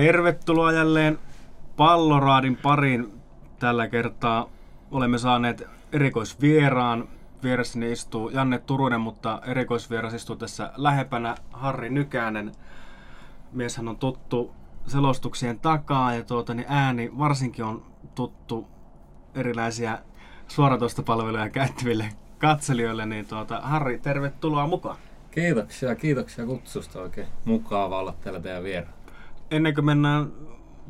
Tervetuloa jälleen Palloraadin pariin. Tällä kertaa olemme saaneet erikoisvieraan. Vieressäni istuu Janne Turunen, mutta erikoisvieras istuu tässä lähepänä Harri Nykänen. Mieshän on tuttu selostuksien takaa ja tuota, niin ääni varsinkin on tuttu erilaisia suoratoistopalveluja käyttäville katselijoille. Niin tuota, Harri, tervetuloa mukaan. Kiitoksia, kiitoksia kutsusta oikein. Mukava olla täällä teidän vieraan. Ennen kuin mennään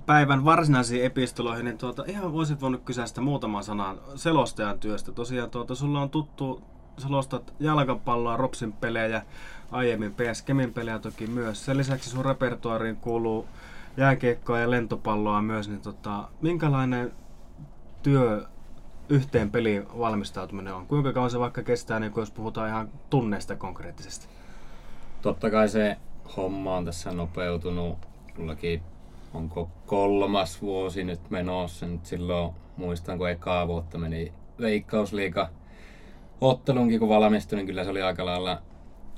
päivän varsinaisiin epistoloihin, niin tuota, ihan voisit voinut kysyä sitä muutaman sanan selostajan työstä. Tosiaan tuota, sulla on tuttu, selostat jalkapalloa, Ropsin pelejä, aiemmin PS Kemin pelejä toki myös. Sen lisäksi sun repertuariin kuuluu jääkiekkoa ja lentopalloa myös, niin tota, minkälainen työ yhteen peliin valmistautuminen on? Kuinka kauan se vaikka kestää, niin jos puhutaan ihan tunneista konkreettisesti? Totta kai se homma on tässä nopeutunut. Mullakin onko kolmas vuosi nyt menossa. Nyt silloin muistan, kun ekaa vuotta meni Veikkausliiga ottelunkin, kun valmistuin, niin kyllä se oli aika lailla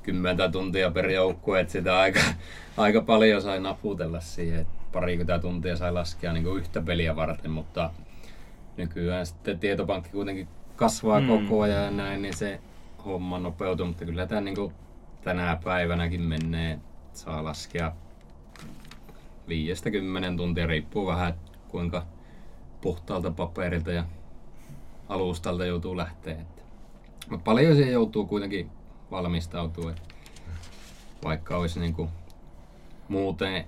kymmentä tuntia per joukkue, että sitä aika, aika paljon sai naputella siihen. Parikymmentä tuntia sai laskea niin kuin yhtä peliä varten, mutta nykyään sitten tietopankki kuitenkin kasvaa mm. koko ajan ja näin, niin se homma nopeutuu, mutta kyllä tämä niin tänä päivänäkin menee, saa laskea viidestä kymmenen tuntia, riippuu vähän kuinka puhtaalta paperilta ja alustalta joutuu lähteä. Mutta paljon siihen joutuu kuitenkin valmistautua, vaikka olisi niinku muuten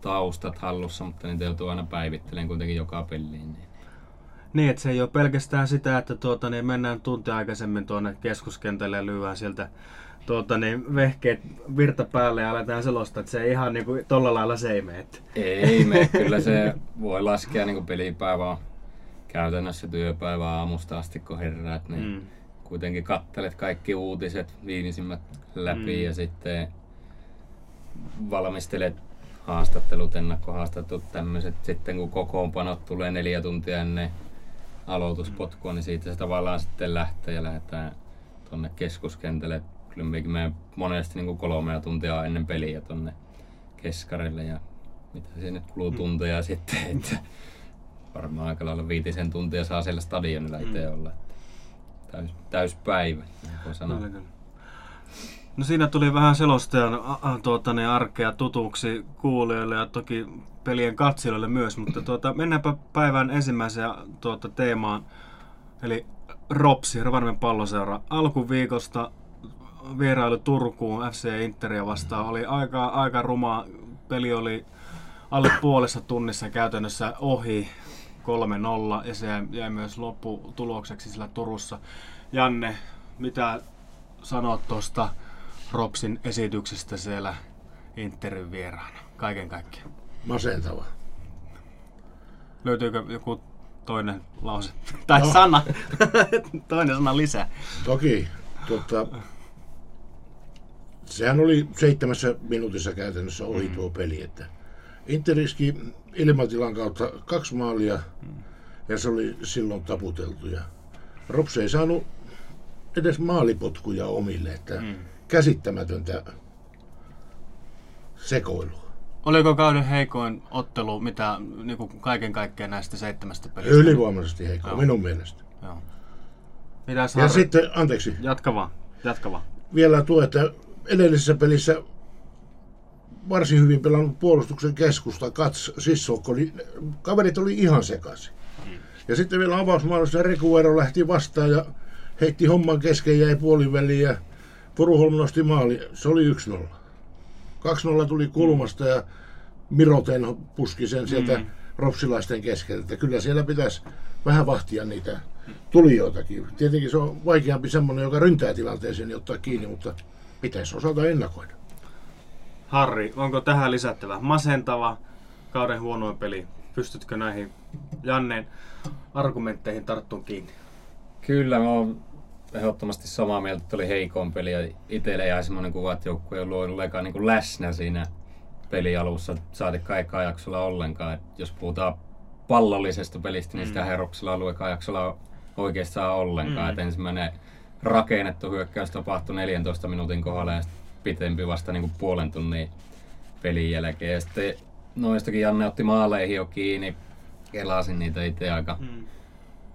taustat hallussa, mutta niitä joutuu aina päivittelemään kuitenkin joka peliin. Niin. Niin, että se ei ole pelkästään sitä, että tuota, niin mennään tunti aikaisemmin tuonne keskuskentälle ja lyödään sieltä tuota, niin vehkeet virta päälle ja aletaan selostaa, että se ei ihan niin kuin, tolla lailla se ei mene. Ei me, kyllä se voi laskea niin pelipäivää käytännössä työpäivää aamusta asti kun herät, niin mm. kuitenkin kattelet kaikki uutiset viimeisimmät läpi mm. ja sitten valmistelet haastattelut, ennakkohaastattelut, tämmöiset. Sitten kun kokoonpanot tulee neljä tuntia ennen aloituspotkua, niin siitä se tavallaan sitten lähtee ja lähdetään tuonne keskuskentälle. Kyllä me monesti niin kuin kolmea tuntia ennen peliä tuonne keskarille ja mitä sinne kuluu mm. tunteja sitten, että varmaan aika lailla viitisen tuntia saa siellä stadionilla itse mm. olla. Täys, täys päivä, voi sanoa. Kyllä, kyllä. No siinä tuli vähän selostajan tuota, ne arkea tutuksi kuulijoille ja toki pelien katselijoille myös, mutta tuota, mennäänpä päivän ensimmäiseen tuota, teemaan, eli Ropsi, Rovaniemen palloseura. Alkuviikosta vierailu Turkuun FC Interia vastaan oli aika, aika ruma. Peli oli alle puolessa tunnissa käytännössä ohi 3-0 ja se jäi myös lopputulokseksi sillä Turussa. Janne, mitä sanot tuosta Ropsin esityksestä siellä Interin vieraana, kaiken kaikkiaan? Masentava. Löytyykö joku toinen lause tai no. sana, toinen sana lisää? Toki. Tuota, sehän oli seitsemässä minuutissa käytännössä ohi mm. tuo peli. Että Interiski ilmatilan kautta kaksi maalia mm. ja se oli silloin taputeltu. Ja Rops ei saanut edes maalipotkuja omille. Että mm käsittämätöntä sekoilua. Oliko kauden heikoin ottelu, mitä niin kuin kaiken kaikkiaan näistä seitsemästä pelistä? Ylivoimaisesti heikko, Joo. minun mielestä. Joo. Mitäs ja sitten, anteeksi. Jatka vaan, jatka vaan. Vielä tuo, että edellisessä pelissä varsin hyvin pelannut puolustuksen keskusta, Kats, Sissok, oli, kaverit oli ihan sekaisin. Ja sitten vielä avausmaailmassa Rekuero lähti vastaan ja heitti homman kesken, jäi puoliväliin ja Puruholm nosti maali, se oli 1-0. 2-0 tuli kulmasta ja Miroten puski sen sieltä mm. ropsilaisten keskeltä. Kyllä siellä pitäisi vähän vahtia niitä tulijoitakin. Tietenkin se on vaikeampi semmoinen, joka ryntää tilanteeseen ja ottaa kiinni, mutta pitäisi osata ennakoida. Harri, onko tähän lisättävä? Masentava kauden huonoin peli. Pystytkö näihin Jannen argumentteihin tarttuun kiinni? Kyllä, mä oon ehdottomasti samaa mieltä, että oli heikon peli ja itselle jäi semmoinen kuva, että joukkue ei ollut ollenkaan niin läsnä siinä pelialussa, saatikka ekaa jaksolla ollenkaan. Et jos puhutaan pallollisesta pelistä, niin sitä mm. Heroksella ollut jaksolla oikeastaan ollenkaan. Mm. Et ensimmäinen rakennettu hyökkäys tapahtui 14 minuutin kohdalla ja pitempi vasta niin kuin puolen tunnin pelin jälkeen. Ja sitten noistakin Janne otti maaleihin jo kiinni. Kelasin niitä itse aika Mm.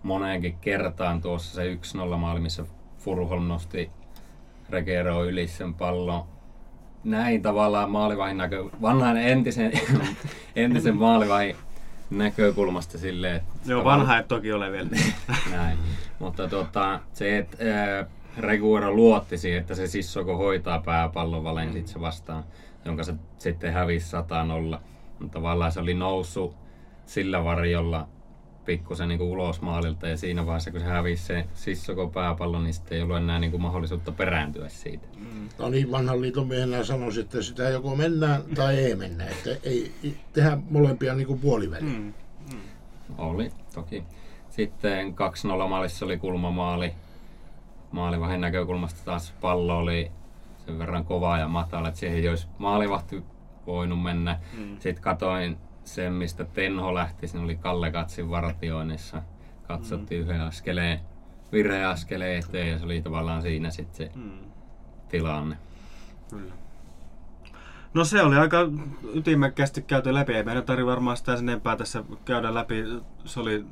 moneenkin kertaan tuossa se 1-0 maali, missä Furholm nosti Regero yli sen pallon. Näin tavallaan maalivahin näkö, vanhan entisen, entisen maalivahin näkökulmasta silleen, Joo, vanha et toki ole vielä. näin. Mutta tota, se, että ää, Reguero luotti siihen, että se Sissoko hoitaa pääpallon Valensitse vastaan, jonka se sitten hävisi 100 Mutta tavallaan se oli noussut sillä varjolla pikkusen niin ulos maalilta ja siinä vaiheessa kun se hävisi se Sissoko pääpallo, niin sitten ei ollut enää niin kuin mahdollisuutta perääntyä siitä. No niin, vanhan liiton miehenä sanoisin, että sitä joko mennään tai ei mennä. Että ei ei tehdä molempia niin kuin puoliväliin. Mm. Oli, toki. Sitten 2-0 maalissa oli kulmamaali. Maalivahin näkökulmasta taas pallo oli sen verran kova ja matala, että siihen ei olisi maalivahti voinut mennä. Mm. Sitten katoin sen, mistä Tenho lähti, siinä oli Kalle Katsin vartioinnissa. Katsottiin yhden askeleen, virheaskeleen eteen ja se oli tavallaan siinä sitten se Mm. tilanne. Kyllä. No se oli aika ytimekkäästi käyty läpi. Ei meidän tarvitse varmaan sitä sen enempää tässä käydä läpi. Se oli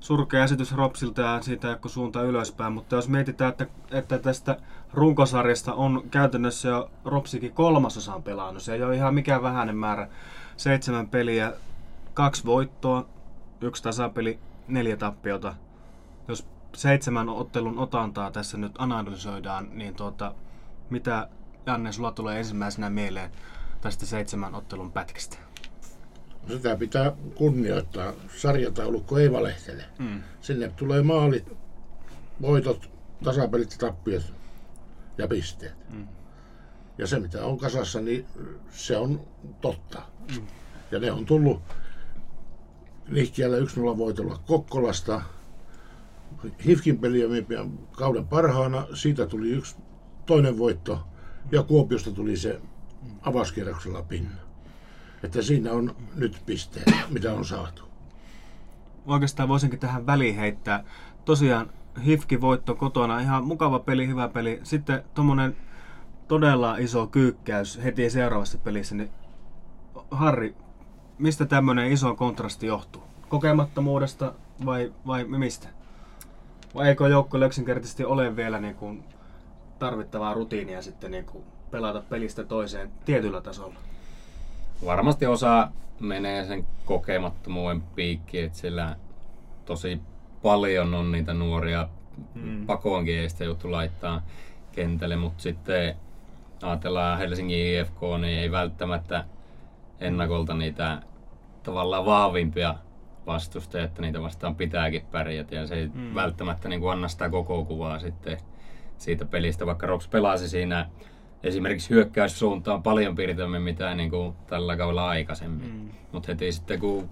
surkea esitys Ropsilta ja siitä joku suunta ylöspäin. Mutta jos mietitään, että, että tästä runkosarjasta on käytännössä jo Ropsikin kolmasosan pelannut. Se ei ole ihan mikään vähäinen määrä. Seitsemän peliä, kaksi voittoa, yksi tasapeli, neljä tappiota. Jos seitsemän ottelun otantaa tässä nyt analysoidaan, niin tuota, mitä Janne, sulla tulee ensimmäisenä mieleen tästä seitsemän ottelun pätkästä? Sitä pitää kunnioittaa. Sarjataulukko ei valehtele. Mm. Sinne tulee maalit, voitot, tasapelit tappiot ja pisteet. Mm. Ja se mitä on kasassa, niin se on totta. Ja ne on tullut Nihkiällä 1-0 voitolla Kokkolasta. Hifkin peli on kauden parhaana. Siitä tuli yksi toinen voitto. Ja Kuopiosta tuli se avauskierroksella pinna. Että siinä on nyt pisteet, mitä on saatu. Oikeastaan voisinkin tähän väliin heittää. Tosiaan Hifki voitto kotona, ihan mukava peli, hyvä peli. Sitten tommonen todella iso kyykkäys heti seuraavassa pelissä. Niin Harri, mistä tämmöinen iso kontrasti johtuu? Kokemattomuudesta vai, vai mistä? Vai eikö joukko yksinkertaisesti ole vielä niin kuin tarvittavaa rutiinia sitten niin kuin pelata pelistä toiseen tietyllä tasolla? Varmasti osa menee sen kokemattomuuden piikkiin, että sillä tosi paljon on niitä nuoria Mm. pakoonkin ei sitä joutu laittaa kentälle, mutta sitten ajatellaan Helsingin IFK, niin ei välttämättä ennakolta niitä tavallaan vahvimpia vastustajia, että niitä vastaan pitääkin pärjätä ja se ei mm. välttämättä niin kuin anna sitä koko kuvaa sitten siitä pelistä, vaikka Rops pelasi siinä esimerkiksi hyökkäyssuuntaan paljon piirteemmin mitä niin kuin tällä kaudella aikaisemmin. Mm. Mutta heti sitten kun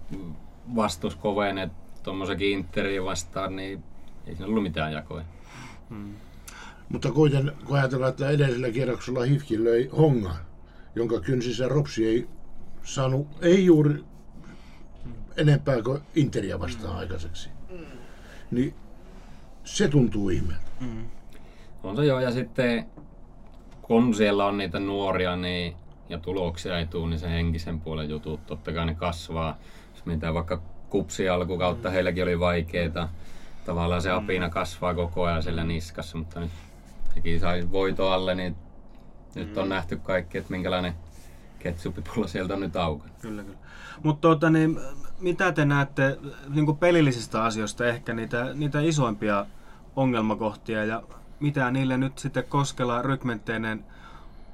vastus kovenee tuommoisenkin Interiin vastaan, niin ei siinä ollut mitään jakoja. Mm. Mutta kuiten, kun ajatellaan, että edellisellä kierroksella Hifki löi Honga, jonka kynsissä Ropsi ei saanut, ei juuri enempää kuin Interia vastaan aikaiseksi. Niin se tuntuu ihmeeltä. Mm. On se joo, ja sitten kun siellä on niitä nuoria niin, ja tuloksia ei tule, niin se henkisen puolen jutut totta kai ne kasvaa. Jos mietitään vaikka kupsi alkukautta, heilläkin oli vaikeeta. Tavallaan se apina kasvaa koko ajan siellä niskassa, mutta nyt sekin sai voito alle, niin nyt on nähty kaikki, että minkälainen ketsuppipullo sieltä on nyt auki. Kyllä, kyllä. Mutta tuota, niin, mitä te näette niin pelillisistä asioista ehkä niitä, niitä isoimpia ongelmakohtia ja mitä niille nyt sitten Koskela rykmenteinen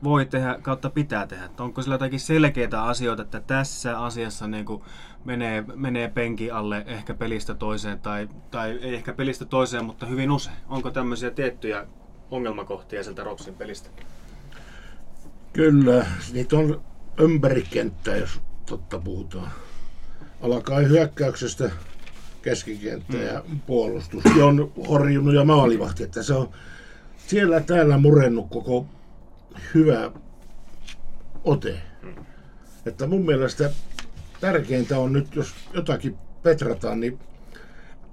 voi tehdä kautta pitää tehdä? Onko sillä jotakin selkeitä asioita, että tässä asiassa niin kuin menee, menee penki alle ehkä pelistä toiseen tai, tai ei ehkä pelistä toiseen, mutta hyvin usein? Onko tämmöisiä tiettyjä ongelmakohtia sieltä Ropsin pelistä? Kyllä, niitä on ympäri kenttää, jos totta puhutaan. Alkaa hyökkäyksestä keskikenttä mm. ja puolustus. On horjunut ja maalivahti, että se on siellä täällä murennut koko hyvä ote. Että mun mielestä tärkeintä on nyt, jos jotakin petrataan, niin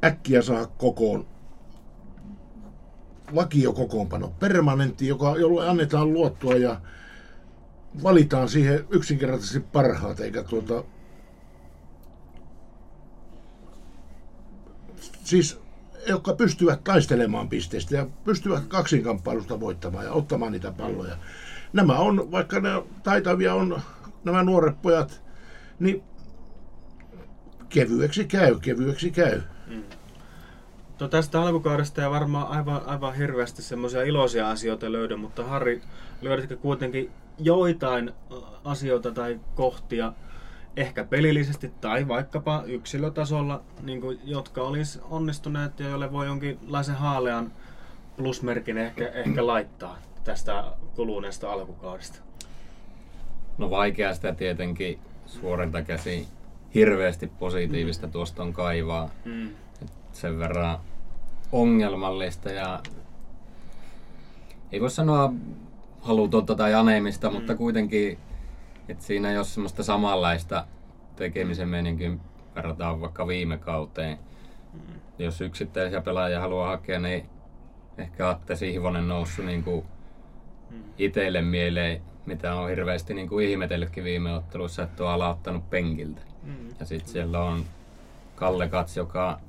äkkiä saa kokoon vakiokokoonpano, permanentti, joka, jolle annetaan luottua ja valitaan siihen yksinkertaisesti parhaat, eikä tuota... Siis jotka pystyvät taistelemaan pisteistä ja pystyvät kaksinkamppailusta voittamaan ja ottamaan niitä palloja. Nämä on, vaikka ne taitavia on nämä nuoret pojat, niin kevyeksi käy, kevyeksi käy. No tästä alkukaudesta ei varmaan aivan, aivan hirveästi semmoisia iloisia asioita löydy, mutta Harri, löydätkö kuitenkin joitain asioita tai kohtia, ehkä pelillisesti tai vaikkapa yksilötasolla, niin kuin, jotka olisi onnistuneet ja joille voi jonkinlaisen haalean plusmerkin ehkä, ehkä laittaa tästä kuluneesta alkukaudesta? No vaikea sitä tietenkin suorilta käsi hirveästi positiivista tuosta on kaivaa. Mm. Et sen verran ongelmallista ja ei voi sanoa halutonta tai anemista, mutta kuitenkin, että siinä ei ole semmoista samanlaista tekemisen meininkiä, verrataan vaikka viime kauteen. Jos yksittäisiä pelaajia haluaa hakea, niin ehkä Atte Sihvonen noussut niin kuin itselle mieleen, mitä on hirveästi niin kuin ihmetellytkin viime ottelussa, että on aloittanut penkiltä. Ja sitten siellä on Kalle Kats, joka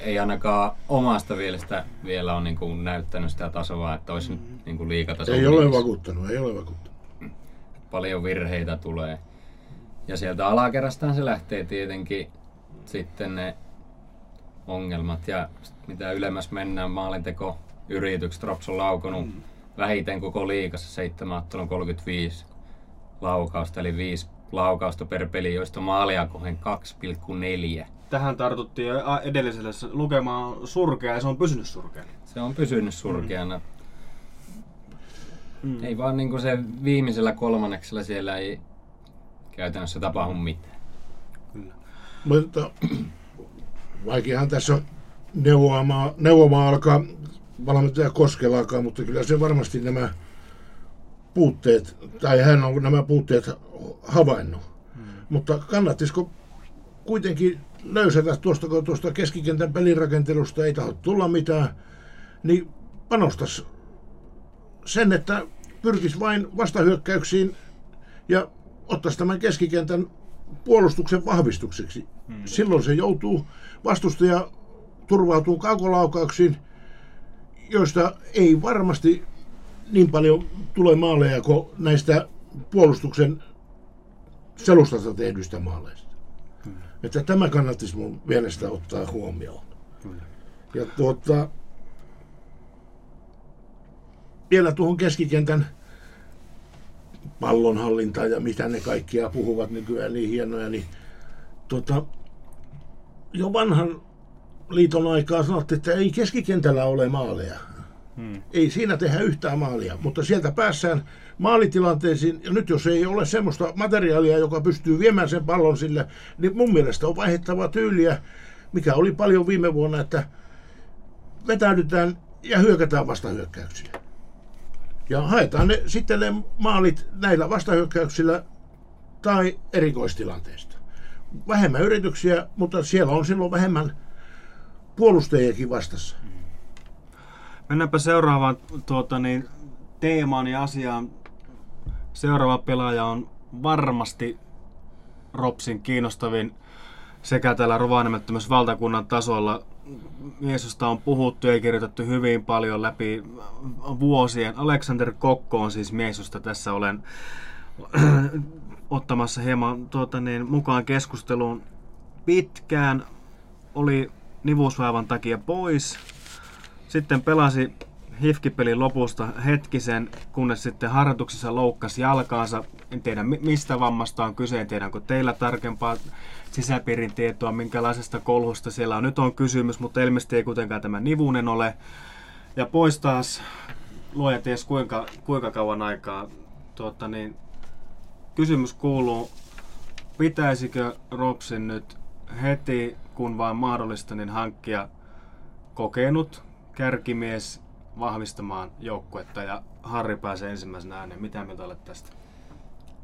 ei ainakaan omasta mielestä vielä ole niin kuin näyttänyt sitä tasoa, että olisi mm. niin kuin liikatason Ei ole vakuuttanut, ei ole vakuuttanut. Paljon virheitä tulee. Ja sieltä alakerrastaan se lähtee tietenkin sitten ne ongelmat ja mitä ylemmäs mennään maalinteko yritykset. Rops on laukonut vähiten koko liikassa 7 ottelun 35 laukausta, eli 5 laukausta per peli, joista maalia kohden 2,4. Tähän tartuttiin jo edellisellä lukemaan surkea ja se on pysynyt surkeana. Se on pysynyt surkeana. Mm. Ei vaan niinku se viimeisellä kolmanneksella siellä ei käytännössä tapahdu mitään. Kyllä. Mutta vaikeahan tässä on neuvomaan, neuvomaan alkaa valmentaja Koskela alkaa, mutta kyllä se varmasti nämä puutteet, tai hän on nämä puutteet havainnut. Hmm. Mutta kannattisiko kuitenkin löysätä tuosta, kun tuosta keskikentän pelirakentelusta ei tahdo tulla mitään, niin panostas sen, että pyrkisi vain vastahyökkäyksiin ja ottaisi tämän keskikentän puolustuksen vahvistukseksi. Hmm. Silloin se joutuu, vastustaja turvautuu kaukolaukauksiin, joista ei varmasti niin paljon tule maaleja kuin näistä puolustuksen selustasta tehdyistä maaleista. Hmm. Että tämä kannattaisi mun mielestä ottaa huomioon. Kyllä. Ja tuota, vielä tuohon keskikentän pallonhallintaan ja mitä ne kaikkia puhuvat nykyään niin hienoja, niin tuota, jo vanhan liiton aikaa sanottiin, että ei keskikentällä ole maaleja. Hmm. Ei siinä tehdä yhtään maalia, mutta sieltä päässään maalitilanteisiin, ja nyt jos ei ole semmoista materiaalia, joka pystyy viemään sen pallon sille, niin mun mielestä on vaihdettava tyyliä, mikä oli paljon viime vuonna, että vetäydytään ja hyökätään vastahyökkäyksiä. Ja haetaan ne, sitten ne maalit näillä vastahyökkäyksillä tai erikoistilanteista. Vähemmän yrityksiä, mutta siellä on silloin vähemmän puolustajiakin vastassa. Mennäänpä seuraavaan tuota, niin, teemaan ja asiaan. Seuraava pelaaja on varmasti Ropsin kiinnostavin sekä täällä myös valtakunnan tasolla. Mies, josta on puhuttu ja kirjoitettu hyvin paljon läpi vuosien. Alexander Kokko on siis mies, josta tässä olen ottamassa hieman tuota, niin, mukaan keskusteluun. Pitkään oli nivusvaivan takia pois. Sitten pelasi hifkipelin lopusta hetkisen, kunnes sitten harjoituksessa loukkasi jalkaansa. En tiedä mi- mistä vammasta on kyse, en tiedä onko teillä tarkempaa sisäpiirin tietoa, minkälaisesta kolhusta siellä on. Nyt on kysymys, mutta ilmeisesti ei kuitenkaan tämä nivunen ole. Ja pois taas, luoja ties kuinka, kuinka kauan aikaa. Tuota, niin, kysymys kuuluu, pitäisikö Ropsin nyt heti, kun vaan mahdollista, niin hankkia kokenut kärkimies vahvistamaan joukkuetta ja Harri pääsee ensimmäisenä ääneen. Mitä mieltä olet tästä?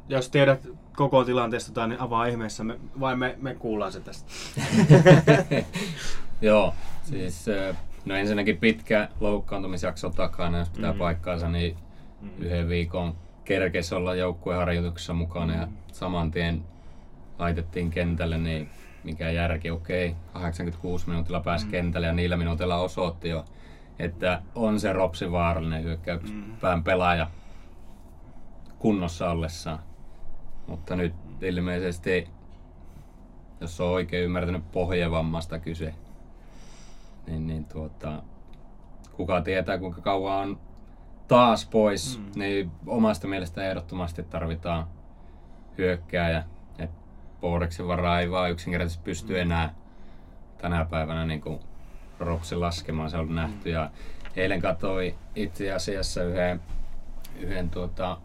Jos tiedät koko tilanteesta tai niin avaa ihmeessä, me, vai me, me kuullaan se tästä. Joo, siis no ensinnäkin pitkä loukkaantumisjakso takana, jos pitää Mhm. paikkaansa, niin yhden viikon kerkesi olla joukkueharjoituksessa mukana ja saman tien laitettiin kentälle, niin mikä järki, okei, 86 minuutilla pääsi mm. kentälle ja niillä minuutilla osoitti jo, että on se Ropsi vaarallinen hyökkäyspään mm. pelaaja kunnossa ollessaan. Mutta nyt ilmeisesti, jos on oikein ymmärtänyt pohjavammasta kyse, niin, niin tuota, kuka tietää kuinka kauan on taas pois, mm. niin omasta mielestä ehdottomasti tarvitaan hyökkääjä. Boreksin varaa ei vaan yksinkertaisesti pysty mm. enää tänä päivänä niin kuin Ropsi laskemaan, se on nähty. Mm. Ja eilen katsoi itse asiassa yhden, yhden tuota,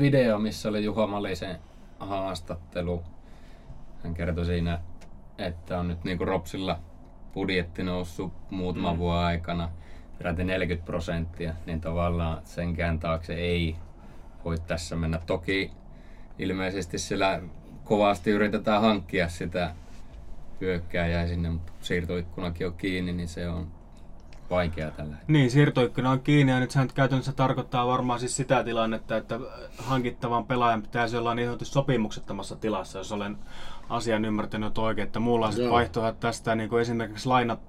video, missä oli Juho Malisen haastattelu. Hän kertoi siinä, että on nyt niin kuin Ropsilla budjetti noussut muutaman mm. vuoden aikana peräti 40 prosenttia, niin tavallaan senkään taakse ei voi tässä mennä. Toki ilmeisesti sillä kovasti yritetään hankkia sitä hyökkääjää sinne, mutta siirtoikkunakin on kiinni, niin se on vaikea tällä hetkellä. Niin, siirtoikkuna on kiinni ja nyt sehän käytännössä tarkoittaa varmaan siis sitä tilannetta, että hankittavan pelaajan pitäisi olla niin sanotusti sopimuksettomassa tilassa, jos olen asian ymmärtänyt oikein, että muunlaiset vaihtoehdot tästä, niin kuin esimerkiksi lainat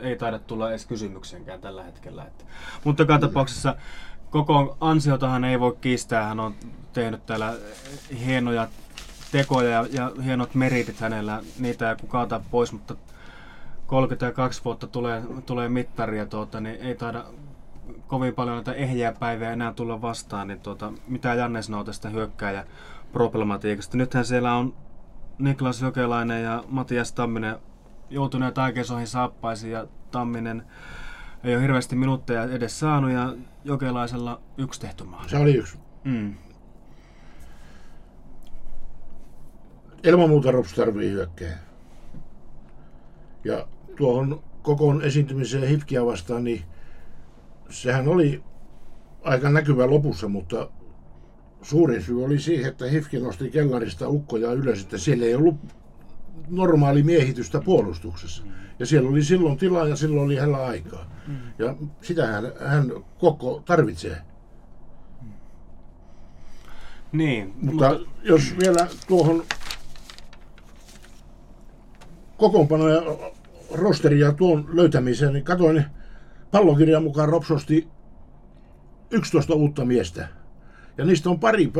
ei taida tulla edes kysymyksenkään tällä hetkellä. Että. Mutta joka tapauksessa koko ansiotahan ei voi kiistää, hän on tehnyt täällä hienoja tekoja ja, ja hienot meritit hänellä, niitä ei kukaan ota pois, mutta 32 vuotta tulee, tulee mittaria, tuota, niin ei taida kovin paljon näitä ehjiä päiviä enää tulla vastaan, niin tuota, mitä Janne sanoo tästä hyökkääjä problematiikasta. Nythän siellä on Niklas Jokelainen ja Matias Tamminen joutuneet aikeisoihin saappaisiin ja Tamminen ei ole hirveästi minuutteja edes saanut ja Jokelaisella yksi tehty maali. Se oli yksi. Mm. Ilman muuta Rops tarvii hyökkää. Ja tuohon kokoon esiintymiseen Hifkiä vastaan, niin sehän oli aika näkyvä lopussa, mutta suurin syy oli siihen, että Hifki nosti kellarista ukkoja ylös, että siellä ei ollut normaali miehitystä puolustuksessa. Ja siellä oli silloin tilaa ja silloin oli hänellä aikaa. Ja sitä hän, hän koko tarvitsee. Niin, mutta, mutta jos vielä tuohon kokoonpano ja tuon löytämiseen, niin katoin pallokirjan mukaan Ropsosti 11 uutta miestä. Ja niistä on pari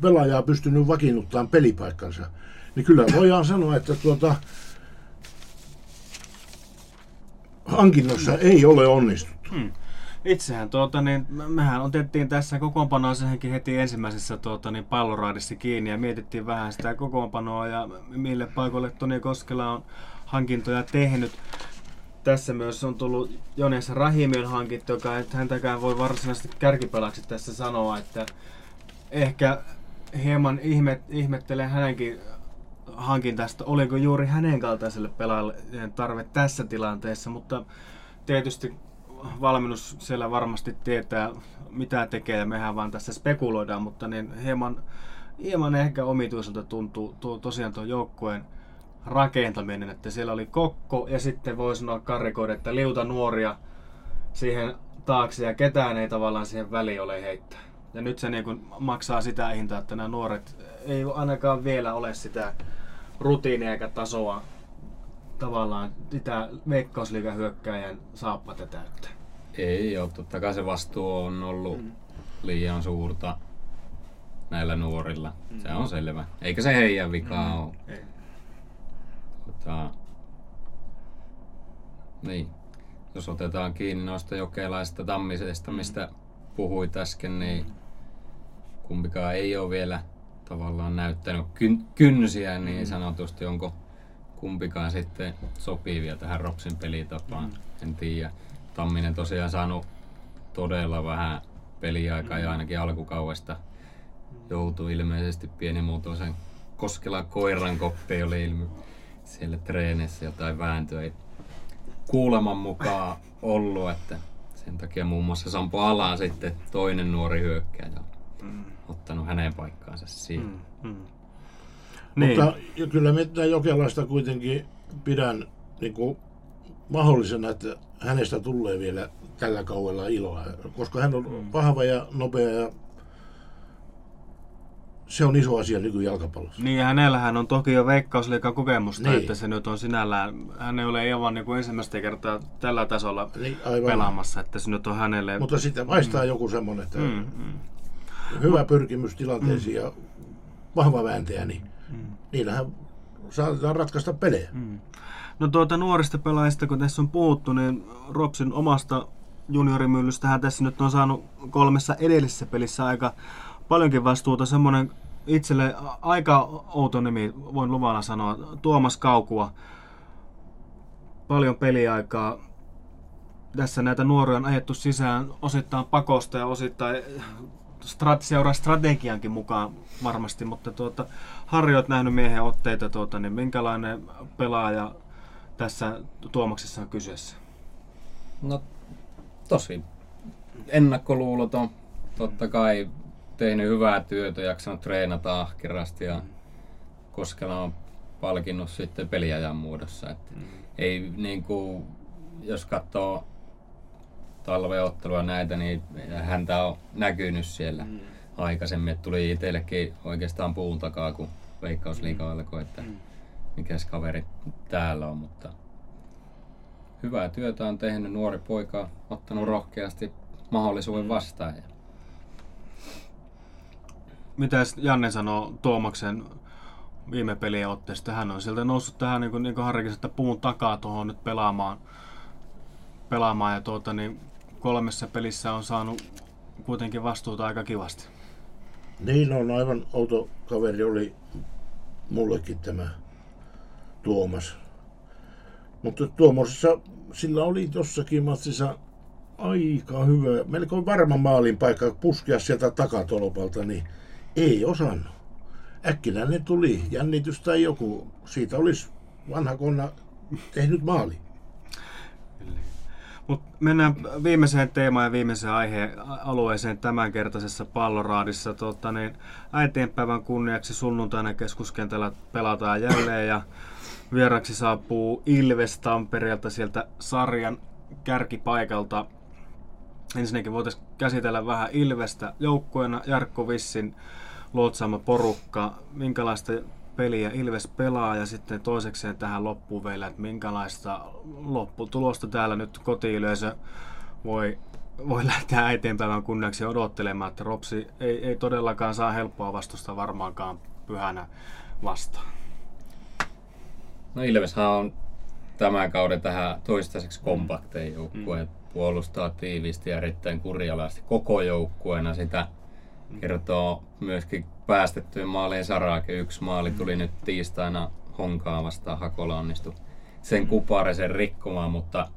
pelaajaa pystynyt vakiinnuttamaan pelipaikkansa. Niin kyllä voidaan sanoa, että tuota, hankinnossa ei ole onnistuttu. Hmm. Itsehän tuota, niin, mehän otettiin tässä kokoonpanoa sehenkin heti ensimmäisessä tuota, niin palloraadissa kiinni ja mietittiin vähän sitä kokoonpanoa ja mille paikoille Toni Koskela on hankintoja tehnyt. Tässä myös on tullut Jones Rahimion hankinto, joka ei häntäkään voi varsinaisesti kärkipelaksi tässä sanoa, että ehkä hieman ihmet, ihmettelen hänenkin hankintasta, oliko juuri hänen kaltaiselle pelaajalle tarve tässä tilanteessa, mutta tietysti valmennus siellä varmasti tietää, mitä tekee ja mehän vaan tässä spekuloidaan, mutta niin hieman, hieman ehkä omituiselta tuntuu tuo, tosiaan tuon joukkueen rakentaminen, että siellä oli kokko ja sitten voi sanoa karikoida, että liuta nuoria siihen taakse ja ketään ei tavallaan siihen väliin ole heittää. Ja nyt se niin kuin maksaa sitä hintaa, että nämä nuoret ei ainakaan vielä ole sitä rutiinia eikä tasoa tavallaan sitä veikkausliigan hyökkäjän saappata täyttää. Ei ole, totta kai se vastuu on ollut mm. liian suurta näillä nuorilla. Mm. Se on selvä. Eikä se heidän vikaa mm. ole. Ei. Tota, niin. Jos otetaan kiinni noista jokelaista tammisesta, mm. mistä puhuit äsken, niin mm. kumpikaan ei ole vielä tavallaan näyttänyt kyn- kynsiä niin mm. sanotusti. Onko kumpikaan sitten sopivia tähän Ropsin pelitapaan, mm. en tiedä. Tamminen tosiaan saanut todella vähän peliaikaa mm. ja ainakin alkukaudesta joutui ilmeisesti pienimuotoisen Koskela koiran koppi oli ilmi siellä treenissä jotain vääntöä. Ei kuuleman mukaan ollut, että sen takia muun muassa Sampo Alaan sitten toinen nuori hyökkäjä mm. ottanut hänen paikkaansa siinä. Mm. Mm. Niin. Mutta kyllä minä Jokelaista kuitenkin pidän niin kuin mahdollisena, että hänestä tulee vielä tällä kaudella iloa, koska hän on mm. vahva ja nopea ja se on iso asia nykyjalkapallossa. Niin, ja hänellähän on toki jo veikkausliikan kokemusta, Niin. että se nyt on sinällään, hän ei ole aivan niin kuin ensimmäistä kertaa tällä tasolla Niin, aivan. pelaamassa, että se nyt on hänelle... Mutta sitten maistaa mm. joku semmoinen, että Mm, mm. mm, hyvä pyrkimys tilanteisiin ja vahva vääntäjä, niin mm, niillähän saatetaan ratkaista pelejä. mm. No tuota nuorista pelaajista, kun tässä on puhuttu, niin Ropsin omasta juniorimyllystähän tässä nyt on saanut kolmessa edellisessä pelissä aika paljonkin vastuuta. Semmoinen itselle aika outo nimi, voin luvalla sanoa, Tuomas Kaukua. Paljon peliaikaa. Tässä näitä nuoria on ajettu sisään osittain pakosta ja osittain strat, seuraa strategiankin mukaan varmasti, mutta tuota, Harri, olet nähnyt miehen otteita, tuota, niin minkälainen pelaaja tässä Tuomaksessa on kyseessä? No tosi ennakkoluuloton. Totta kai tehnyt hyvää työtä, jaksanut treenata ahkerasti ja Koskela on palkinnut sitten peliajan muodossa. Että ei niin kuin, jos katsoo talveottelua näitä, niin häntä on näkynyt siellä aikaisemmin. Että tuli itsellekin oikeastaan puun takaa, kun veikkausliiga alkoi, että mikäs kaveri täällä on, mutta hyvää työtä on tehnyt nuori poika, ottanut rohkeasti mahdollisuuden vastaan. Ja Mitäs Janne sanoo Tuomaksen viime pelien otteesta? Hän on sieltä noussut tähän, niin kuin, niin kuin Harrikin, että puun takaa tuohon nyt pelaamaan. pelaamaan ja tuota, niin kolmessa pelissä on saanut kuitenkin vastuuta aika kivasti. Niin on aivan outo kaveri oli mullekin tämä Tuomas. Mutta Tuomosessa sillä oli tossakin matsissa aika hyvä, melko varma maalin paikka puskea sieltä takatolpalta, niin ei osannut. Äkkinäinen tuli, jännitys tai joku. Siitä olisi vanha konna tehnyt maali. Mut mennään viimeiseen teemaan ja viimeiseen aihealueeseen tämänkertaisessa palloraadissa. Tota, niin, äitienpäivän kunniaksi sunnuntaina keskuskentällä pelataan jälleen ja vieraksi saapuu Ilves Tampereelta sieltä sarjan kärkipaikalta. Ensinnäkin voitaisiin käsitellä vähän Ilvestä joukkueena, Jarkko Vissin luotsaama porukka, minkälaista peliä Ilves pelaa ja sitten toisekseen tähän loppuun vielä, että minkälaista lopputulosta täällä nyt kotiyleisö voi, voi lähteä äitienpäivän kunniaksi odottelemaan, että Ropsi ei, ei todellakaan saa helppoa vastusta varmaankaan pyhänä vastaan. No Ilveshän on tämän kauden tähän toistaiseksi kompaktein joukkue. Mm. Puolustaa tiiviisti ja erittäin kurjalasti koko joukkueena. Sitä kertoo myöskin päästettyjen maalien sarake. Yksi maali tuli nyt tiistaina Honkaa vastaan. Hakola onnistui sen kuparisen rikkomaan, mutta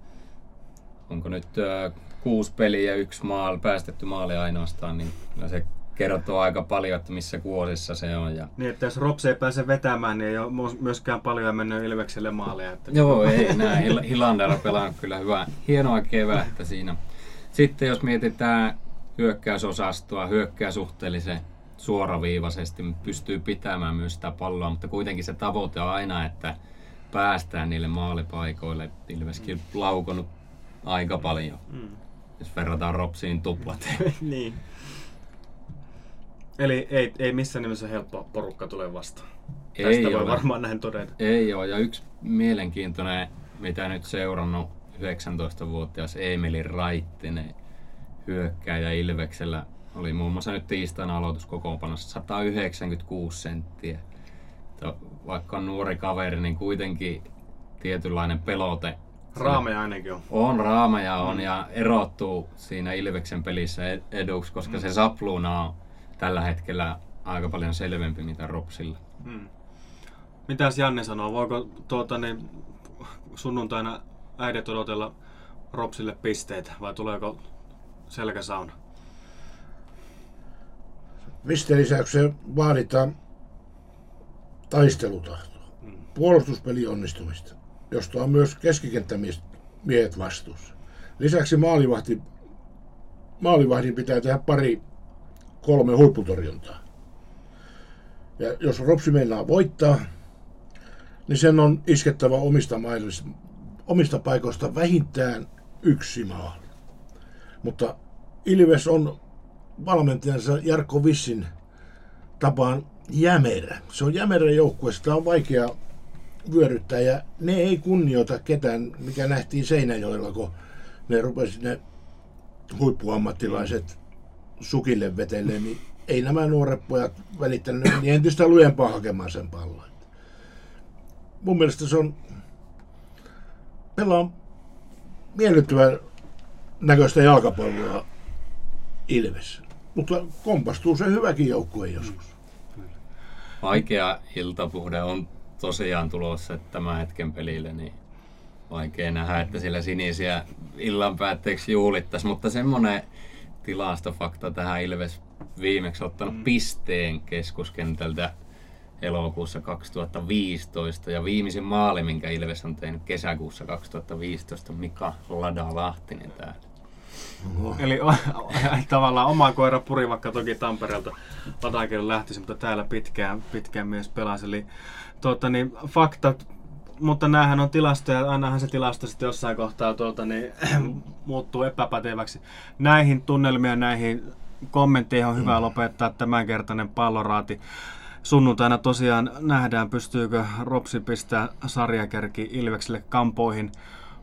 onko nyt ö, kuusi peliä ja yksi maali, päästetty maali ainoastaan, niin se kertoo aika paljon, että missä kuosissa se on. Ja Niin, että jos Ropsi ei pääse vetämään, niin ei ole myöskään paljon mennyt Ilvekselle maaleja. Että Joo, ei näin. Hil- Hilander on pelannut kyllä hyvää, hienoa kevättä siinä. Sitten jos mietitään hyökkäysosastoa, hyökkää suhteellisen suoraviivaisesti, pystyy pitämään myös sitä palloa, mutta kuitenkin se tavoite on aina, että päästään niille maalipaikoille. Ilveskin laukonut aika paljon, Mm. jos verrataan Ropsiin tuplat. niin. Eli ei, ei missään nimessä helppo porukka tulee vastaan. Ei Tästä voi ole. varmaan näin todeta. Ei ole, ja yksi mielenkiintoinen, mitä nyt seurannut 19-vuotias Emeli Raittinen hyökkääjä Ilveksellä oli muun muassa nyt tiistaina aloituskokoonpanossa 196 senttiä. Vaikka on nuori kaveri, niin kuitenkin tietynlainen pelote. Raameja ainakin on. On raameja on ja erottuu siinä Ilveksen pelissä ed- eduksi, koska se sapluuna on tällä hetkellä aika paljon selvempi mitä Ropsilla. Mm. Mitäs Janne sanoo? Voiko tuota, niin, sunnuntaina äidit odotella Ropsille pisteitä vai tuleeko selkäsauna? Mistä lisäksi vaaditaan taistelutahtoa, puolustuspeli onnistumista, josta on myös keskikenttämiehet vastuussa. Lisäksi maalivahti, maalivahdin pitää tehdä pari, kolme huipputorjuntaa. Ja jos Ropsi meinaa voittaa, niin sen on iskettävä omista, mailis- omista paikoista vähintään yksi maali. Mutta Ilves on valmentajansa Jarkko Vissin tapaan jämerä. Se on jämerä joukkue, sitä on vaikea vyöryttää ja ne ei kunnioita ketään, mikä nähtiin Seinäjoella, kun ne rupesi ne huippuammattilaiset sukille vetelee, niin ei nämä nuoret pojat välittänyt, meni entistä lujempaa hakemaan sen pallon. Mun mielestä se on pelaa miellyttävän näköistä jalkapalloa Ilves. Mutta kompastuu se hyväkin joukkue joskus. Vaikea iltapuhde on tosiaan tulossa tämän hetken pelille, niin vaikea nähdä, että sillä sinisiä illan päätteeksi juulittaisi, mutta semmoinen tilastofakta tähän Ilves viimeksi ottanut mm. pisteen keskuskentältä elokuussa 2015 ja viimeisin maali, minkä Ilves on tehnyt kesäkuussa 2015, Mika Lada Lahtinen täällä. Oho. Eli o, tavallaan oma koira puri vaikka toki Tampereelta Ladakin lähtisi, mutta täällä pitkään, pitkään mies pelasi. Eli tuota, niin, faktat, mutta näähän on tilastoja, ainahan se tilasto sitten jossain kohtaa tuota, niin, muuttuu epäpäteväksi. Näihin tunnelmiin näihin kommentteihin on hyvä mm. lopettaa tämänkertainen palloraati. Sunnuntaina tosiaan nähdään, pystyykö Ropsi pistää sarjakärki Ilvekselle kampoihin.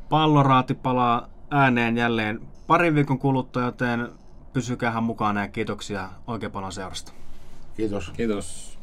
Palloraati palaa ääneen jälleen parin viikon kuluttua, joten pysykäähän mukana ja kiitoksia oikein paljon seurasta. Kiitos. Kiitos.